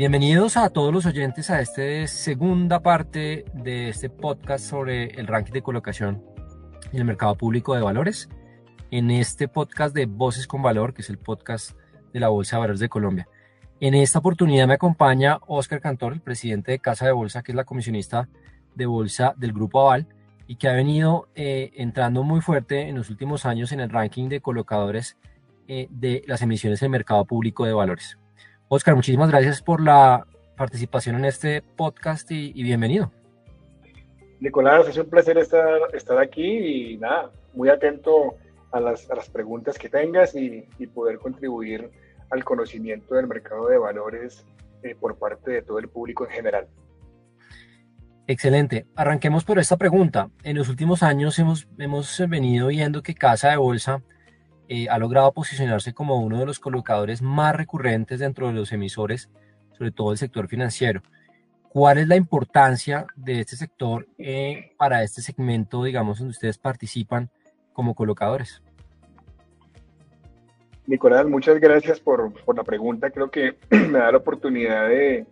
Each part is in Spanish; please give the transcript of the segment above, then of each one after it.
Bienvenidos a todos los oyentes a esta segunda parte de este podcast sobre el ranking de colocación en el mercado público de valores. En este podcast de Voces con Valor, que es el podcast de la Bolsa de Valores de Colombia. En esta oportunidad me acompaña Oscar Cantor, el presidente de Casa de Bolsa, que es la comisionista de bolsa del Grupo Aval y que ha venido eh, entrando muy fuerte en los últimos años en el ranking de colocadores eh, de las emisiones en el mercado público de valores. Oscar, muchísimas gracias por la participación en este podcast y, bienvenido. Nicolás, es un placer estar, estar aquí y nada, muy atento a las, preguntas que tengas y, poder contribuir al conocimiento del mercado de valores eh, por parte de todo el público en general. Excelente. Arranquemos por esta pregunta. En los últimos años hemos, hemos venido viendo que Casa de Bolsa eh, ha logrado posicionarse como uno de los colocadores más recurrentes dentro de los emisores, sobre todo el sector financiero. ¿Cuál es la importancia de este sector eh, para este segmento, digamos, donde ustedes participan como colocadores? Nicolás, muchas gracias por, la pregunta. Creo que me da la oportunidad de,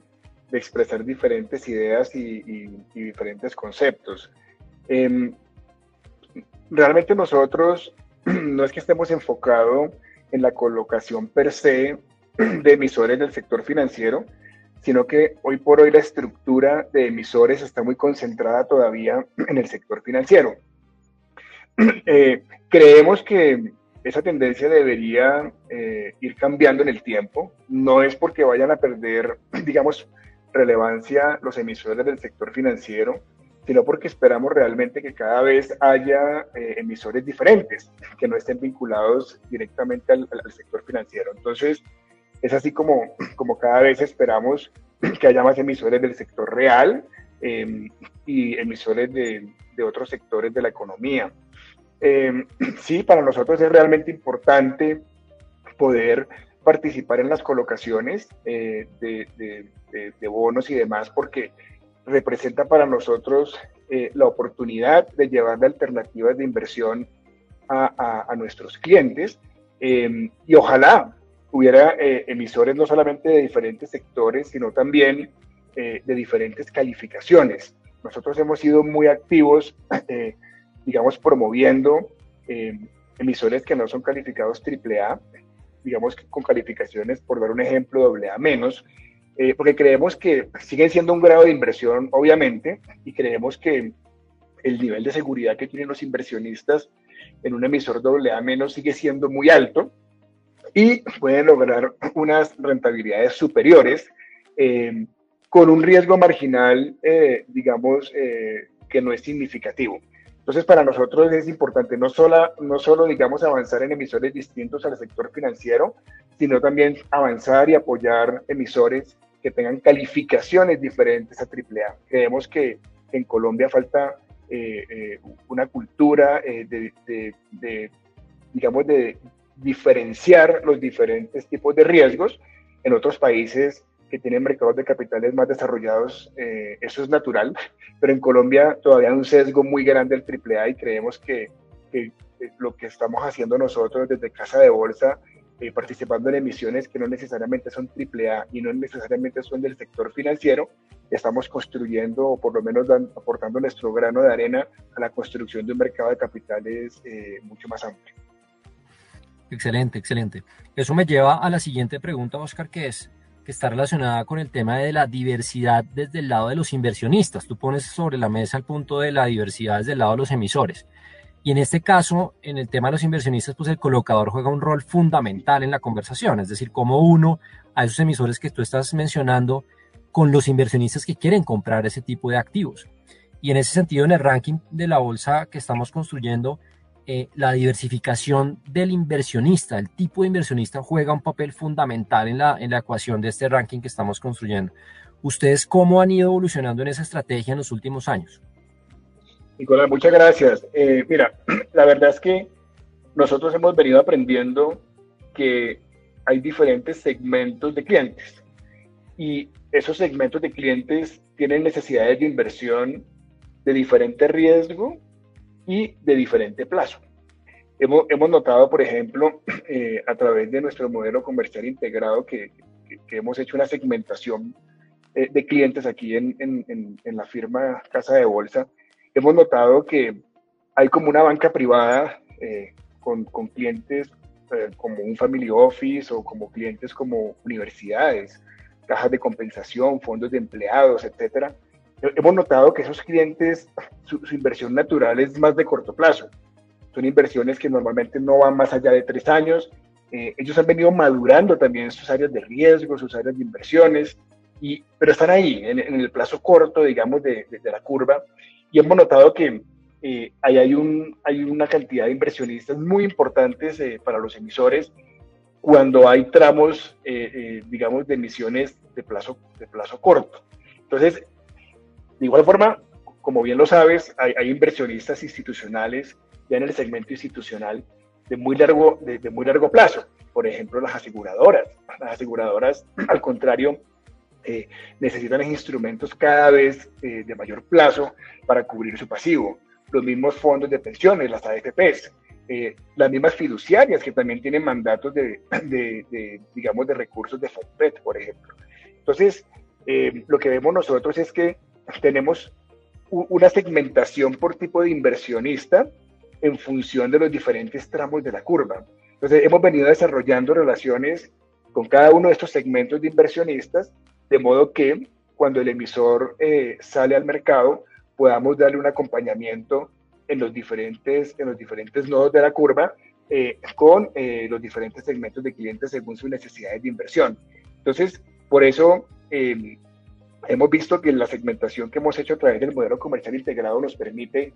expresar diferentes ideas y, diferentes conceptos. Em, realmente nosotros no es que estemos enfocados en la colocación per se de emisores del sector financiero, sino que hoy por hoy la estructura de emisores está muy concentrada todavía en el sector financiero. Eh, creemos que esa tendencia debería eh, ir cambiando en el tiempo. No es porque vayan a perder, digamos, relevancia los emisores del sector financiero, sino porque esperamos realmente que cada vez haya eh, emisores diferentes, que no estén vinculados directamente al, sector financiero. Entonces, es así como, como cada vez esperamos que haya más emisores del sector real em, y emisores de, de, otros sectores de la economía. Em, sí, para nosotros es realmente importante poder participar en las colocaciones eh, de, de, de, bonos y demás porque representa para nosotros eh, la oportunidad de llevar alternativas de inversión a, a, nuestros clientes em, y ojalá hubiera eh, emisores no solamente de diferentes sectores, sino también eh, de diferentes calificaciones. Nosotros hemos sido muy activos, digamos, promoviendo em, emisores que no son calificados AAA, digamos, con calificaciones, por dar un ejemplo, AA menos, eh, porque creemos que siguen siendo un grado de inversión, obviamente, y creemos que el nivel de seguridad que tienen los inversionistas en un emisor AA menos sigue siendo muy alto y pueden lograr unas rentabilidades superiores eh, con un riesgo marginal, eh, digamos, que no es significativo. Entonces, para nosotros es importante no solo, no solo, digamos, avanzar en emisores distintos al sector financiero, sino también avanzar y apoyar emisores que tengan calificaciones diferentes a AAA. Creemos que en Colombia falta eh, eh, una cultura eh, de, digamos, de diferenciar los diferentes tipos de riesgos. En otros países que tienen mercados de capitales más desarrollados, eso es natural, pero en Colombia todavía hay un sesgo muy grande del AAA y creemos que, que lo que estamos haciendo nosotros desde Casa de Bolsa eh, participando en emisiones que no necesariamente son AAA y no necesariamente son del sector financiero, estamos construyendo o por lo menos aportando nuestro grano de arena a la construcción de un mercado de capitales eh, mucho más amplio. Excelente, excelente. Eso me lleva a la siguiente pregunta, Oscar, que es que está relacionada con el tema de la diversidad desde el lado de los inversionistas. Tú pones sobre la mesa el punto de la diversidad desde el lado de los emisores. Y en este caso, en el tema de los inversionistas, pues el colocador juega un rol fundamental en la conversación, es decir, como uno a esos emisores que tú estás mencionando con los inversionistas que quieren comprar ese tipo de activos. Y en ese sentido, en el ranking de la bolsa que estamos construyendo, eh, la diversificación del inversionista, el tipo de inversionista juega un papel fundamental en la, en la ecuación de este ranking que estamos construyendo. ¿Ustedes cómo han ido evolucionando en esa estrategia en los últimos años? Nicolás, muchas gracias. Eh, mira, la verdad es que nosotros hemos venido aprendiendo que hay diferentes segmentos de clientes y esos segmentos de clientes tienen necesidades de inversión de diferente riesgo y de diferente plazo. Hemos, hemos notado, por ejemplo, eh, a través de nuestro modelo comercial integrado que, hemos hecho una segmentación eh, de clientes aquí en, en, la firma Casa de Bolsa, hemos notado que hay como una banca privada eh, con, con, clientes eh, como un family office o como clientes como universidades, cajas de compensación, fondos de empleados, etcétera. Hemos notado que esos clientes, su, su inversión natural es más de corto plazo. Son inversiones que normalmente no van más allá de tres años. ellos han venido madurando también sus áreas de riesgo, sus áreas de inversiones, y, pero están ahí, en, el plazo corto, digamos, de, de, la curva, y hemos notado que eh, ahí hay, un, hay una cantidad de inversionistas muy importantes eh, para los emisores cuando hay tramos, eh, digamos, de emisiones de plazo, de plazo corto. Entonces, de igual forma, como bien lo sabes, hay, hay inversionistas institucionales ya en el segmento institucional de muy largo, de, de muy largo plazo. Por ejemplo, las aseguradoras. Las aseguradoras, al contrario, eh, necesitan instrumentos cada vez eh, de mayor plazo para cubrir su pasivo. Los mismos fondos de pensiones, las AFPs, eh, las mismas fiduciarias que también tienen mandatos de, de, digamos, de recursos de FOMPET, por ejemplo. Entonces, lo que vemos nosotros es que tenemos una segmentación por tipo de inversionista en función de los diferentes tramos de la curva. Entonces, hemos venido desarrollando relaciones con cada uno de estos segmentos de inversionistas de modo que cuando el emisor eh, sale al mercado podamos darle un acompañamiento en los diferentes, en los diferentes nodos de la curva eh, con eh, los diferentes segmentos de clientes según sus necesidades de inversión. Entonces, por eso em, hemos visto que la segmentación que hemos hecho a través del modelo comercial integrado nos permite,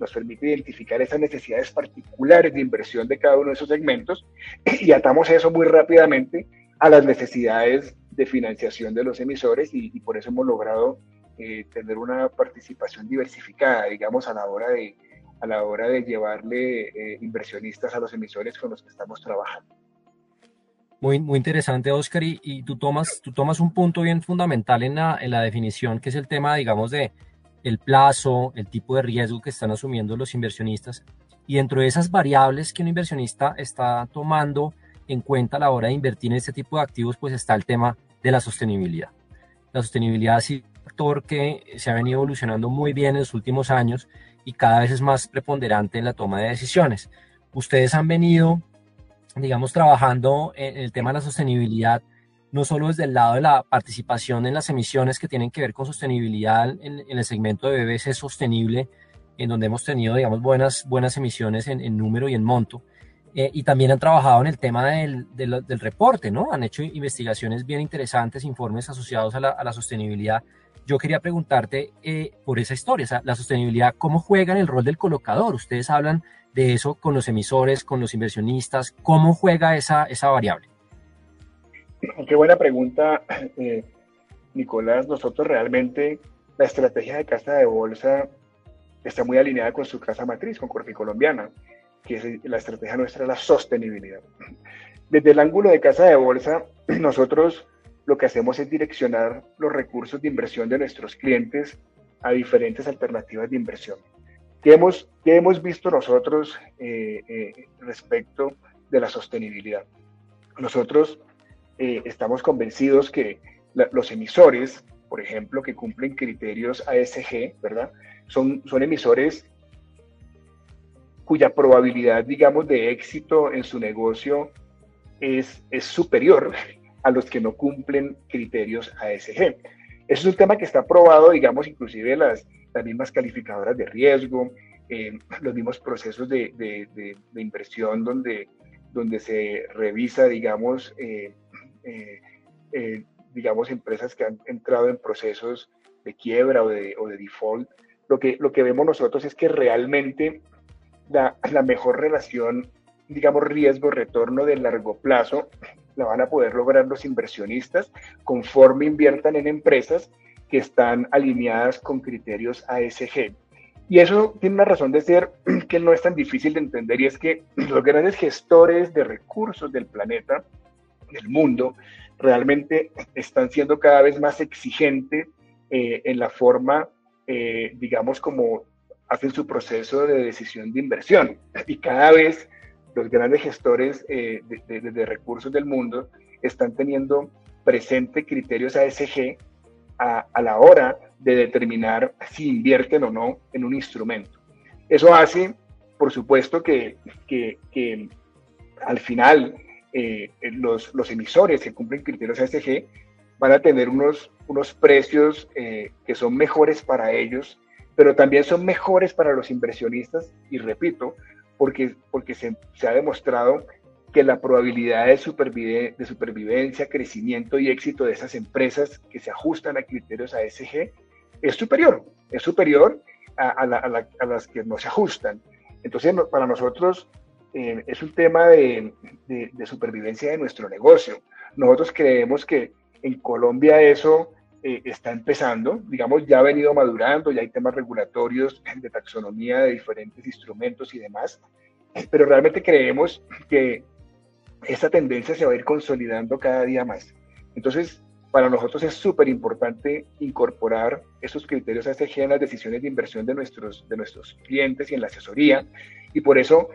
nos permite identificar esas necesidades particulares de inversión de cada uno de esos segmentos y atamos eso muy rápidamente a las necesidades de financiación de los emisores y, por eso hemos logrado eh, tener una participación diversificada, digamos, a la hora de, a la hora de llevarle eh, inversionistas a los emisores con los que estamos trabajando. Muy, muy interesante, Oscar, y, y, tú, tomas, tú tomas un punto bien fundamental en la, en la definición, que es el tema, digamos, de el plazo, el tipo de riesgo que están asumiendo los inversionistas. Y dentro de esas variables que un inversionista está tomando en cuenta a la hora de invertir en este tipo de activos, pues está el tema de la sostenibilidad. La sostenibilidad es un factor que se ha venido evolucionando muy bien en los últimos años y cada vez es más preponderante en la toma de decisiones. Ustedes han venido, digamos, trabajando en el tema de la sostenibilidad, no solo desde el lado de la participación en las emisiones que tienen que ver con sostenibilidad en, el segmento de BBC sostenible, en donde hemos tenido, digamos, buenas, buenas emisiones en número y en monto, eh, y también han trabajado en el tema del, del, reporte, ¿no? Han hecho investigaciones bien interesantes, informes asociados a la, a la sostenibilidad. Yo quería preguntarte eh, por esa historia, o sea, la sostenibilidad, ¿cómo juega en el rol del colocador? Ustedes hablan de eso con los emisores, con los inversionistas, ¿cómo juega esa, esa variable? Qué buena pregunta, eh, Nicolás. Nosotros realmente, la estrategia de casa de bolsa está muy alineada con su casa matriz, con Corfi Colombiana que la estrategia nuestra es la sostenibilidad. Desde el ángulo de casa de bolsa, nosotros lo que hacemos es direccionar los recursos de inversión de nuestros clientes a diferentes alternativas de inversión. ¿Qué hemos, qué hemos visto nosotros eh, eh, respecto de la sostenibilidad? Nosotros eh, estamos convencidos que los emisores, por ejemplo, que cumplen criterios ASG, ¿verdad? Son, son emisores cuya probabilidad, digamos, de éxito en su negocio es, es superior a los que no cumplen criterios ASG. Eso es un tema que está probado, digamos, inclusive las, las mismas calificadoras de riesgo, eh, los mismos procesos de, de, de, inversión donde, donde se revisa, digamos, eh, eh, digamos, empresas que han entrado en procesos de quiebra o de, o de default. Lo que, lo que vemos nosotros es que realmente la, mejor relación, digamos, riesgo-retorno de largo plazo la van a poder lograr los inversionistas conforme inviertan en empresas que están alineadas con criterios ASG. Y eso tiene una razón de ser que no es tan difícil de entender y es que los grandes gestores de recursos del planeta, del mundo, realmente están siendo cada vez más exigentes eh, en la forma, eh, digamos, como hacen su proceso de decisión de inversión. Y cada vez los grandes gestores eh, de, recursos del mundo están teniendo presente criterios ASG a, a la hora de determinar si invierten o no en un instrumento. Eso hace, por supuesto, que, que, que al final eh, los, los, emisores que cumplen criterios ASG van a tener unos, unos precios eh, que son mejores para ellos, pero también son mejores para los inversionistas, y repito, porque, porque se, se ha demostrado que la probabilidad de, de supervivencia, crecimiento y éxito de esas empresas que se ajustan a criterios ASG es superior, es superior a, a, las que no se ajustan. Entonces, para nosotros eh, es un tema de, de, supervivencia de nuestro negocio. Nosotros creemos que en Colombia eso eh, está empezando, digamos, ya ha venido madurando, ya hay temas regulatorios de taxonomía de diferentes instrumentos y demás, pero realmente creemos que esa tendencia se va a ir consolidando cada día más. Entonces, para nosotros es súper importante incorporar esos criterios ASG en las decisiones de inversión de nuestros, de nuestros clientes y en la asesoría. Y por eso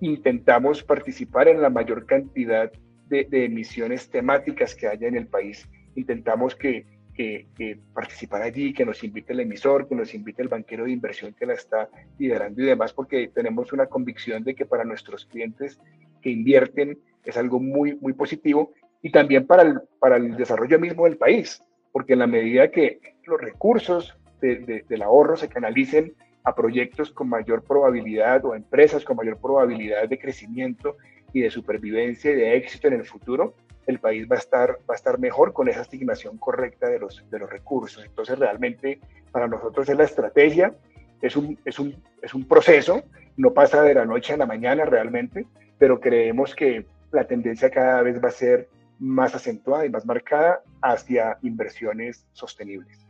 intentamos participar en la mayor cantidad de, emisiones temáticas que haya en el país. Intentamos que, que, que, participar allí, que nos invite el emisor, que nos invite el banquero de inversión que la está liderando y demás, porque tenemos una convicción de que para nuestros clientes que invierten es algo muy, muy positivo y también para el, para el desarrollo mismo del país, porque en la medida que los recursos del ahorro se canalicen a proyectos con mayor probabilidad o a empresas con mayor probabilidad de crecimiento y de supervivencia y de éxito en el futuro, el país va a estar, va a estar mejor con esa asignación correcta de los, de los recursos. Entonces, realmente para nosotros es la estrategia, es un, es, un, es un proceso, no pasa de la noche a la mañana realmente, pero creemos que la tendencia cada vez va a ser más acentuada y más marcada hacia inversiones sostenibles.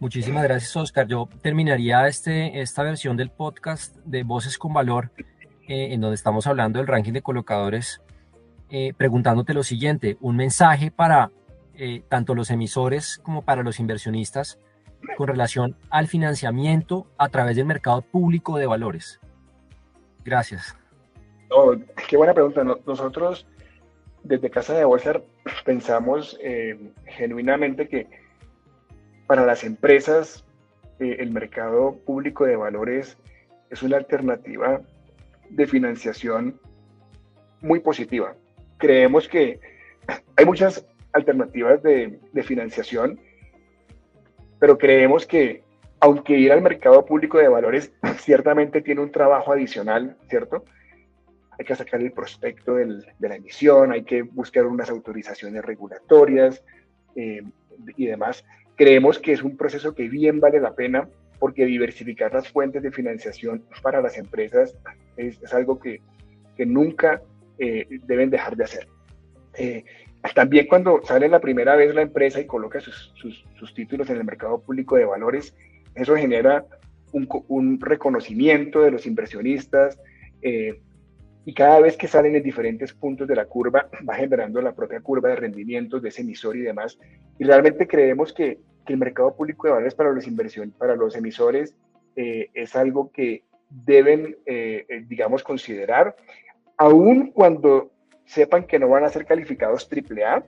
Muchísimas gracias, Oscar. Yo terminaría este, esta versión del podcast de Voces con Valor, eh, en donde estamos hablando del ranking de colocadores, eh, preguntándote lo siguiente, un mensaje para eh, tanto los emisores como para los inversionistas con relación al financiamiento a través del mercado público de valores. Gracias. qué buena pregunta. Nosotros desde Casa de Bolsa pensamos eh, genuinamente que para las empresas el mercado público de valores es una alternativa de financiación muy positiva. Creemos que hay muchas alternativas de, financiación, pero creemos que aunque ir al mercado público de valores ciertamente tiene un trabajo adicional, ¿cierto? hay que sacar el prospecto de la emisión, hay que buscar unas autorizaciones regulatorias eh, y demás. Creemos que es un proceso que bien vale la pena porque diversificar las fuentes de financiación para las empresas es, algo que nunca eh, deben dejar de hacer. Eh, también cuando sale la primera vez la empresa y coloca sus, sus, títulos en el mercado público de valores, eso genera un, reconocimiento de los inversionistas, eh, y cada vez que salen en diferentes puntos de la curva va generando la propia curva de rendimientos de ese emisor y demás. Y realmente creemos que, que el mercado público de valores para los inversiones, para los emisores, es algo que deben, digamos, considerar, aun cuando sepan que no van a ser calificados AAA,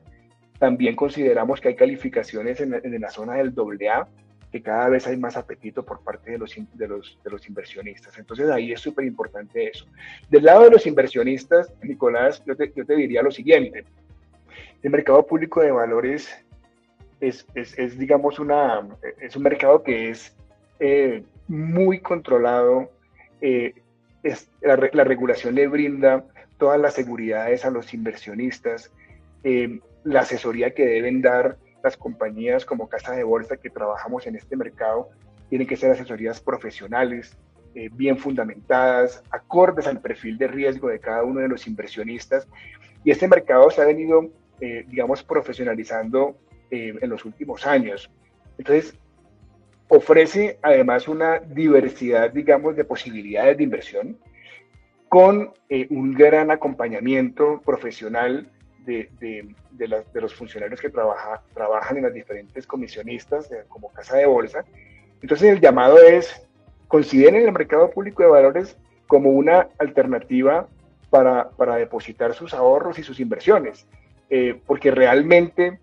también consideramos que hay calificaciones en, la zona del AA que cada vez hay más apetito por parte de los, de los, inversionistas. Entonces ahí es súper importante eso. Del lado de los inversionistas, Nicolás, yo te, diría lo siguiente. El mercado público de valores es, es, es digamos, una, es un mercado que es eh, muy controlado. Eh, es, la, la, regulación le brinda todas las seguridades a los inversionistas, eh, la asesoría que deben dar las compañías como Casa de Bolsa que trabajamos en este mercado tienen que ser asesorías profesionales, eh, bien fundamentadas, acordes al perfil de riesgo de cada uno de los inversionistas. Y este mercado se ha venido, eh, digamos, profesionalizando eh, en los últimos años. Entonces, ofrece además una diversidad, digamos, de posibilidades de inversión con eh, un gran acompañamiento profesional de, de, de, de los funcionarios que trabaja, trabajan en las diferentes comisionistas como casa de bolsa. Entonces el llamado es, consideren el mercado público de valores como una alternativa para, para depositar sus ahorros y sus inversiones. eh, porque realmente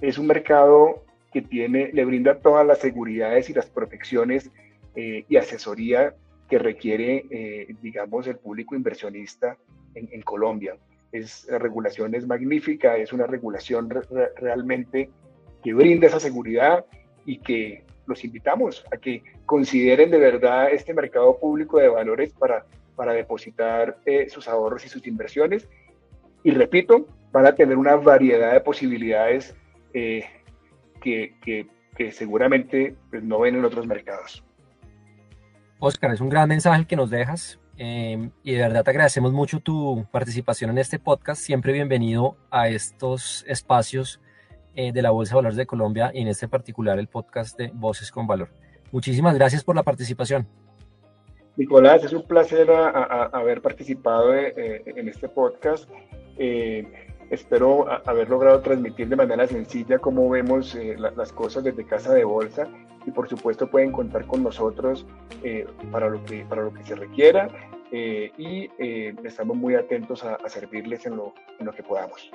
es un mercado que tiene, le brinda todas las seguridades y las protecciones eh, y asesoría que requiere, eh, digamos, el público inversionista en, Colombia. Es, la regulación es magnífica, es una regulación realmente que brinda esa seguridad y que los invitamos a que consideren de verdad este mercado público de valores para, para depositar eh, sus ahorros y sus inversiones. Y repito, van a tener una variedad de posibilidades que, que, que, seguramente pues, no ven en otros mercados. Oscar, es un gran mensaje que nos dejas em, y de verdad te agradecemos mucho tu participación en este podcast. Siempre bienvenido a estos espacios eh, de la Bolsa de Valores de Colombia y en este particular el podcast de Voces con Valor. Muchísimas gracias por la participación. Nicolás, es un placer haber participado eh, en este podcast. Eh, espero haber logrado transmitir de manera sencilla cómo vemos las cosas desde Casa de Bolsa y por supuesto pueden contar con nosotros eh, para, lo que, para lo que se requiera eh, y eh, estamos muy atentos a, servirles en lo, en lo que podamos.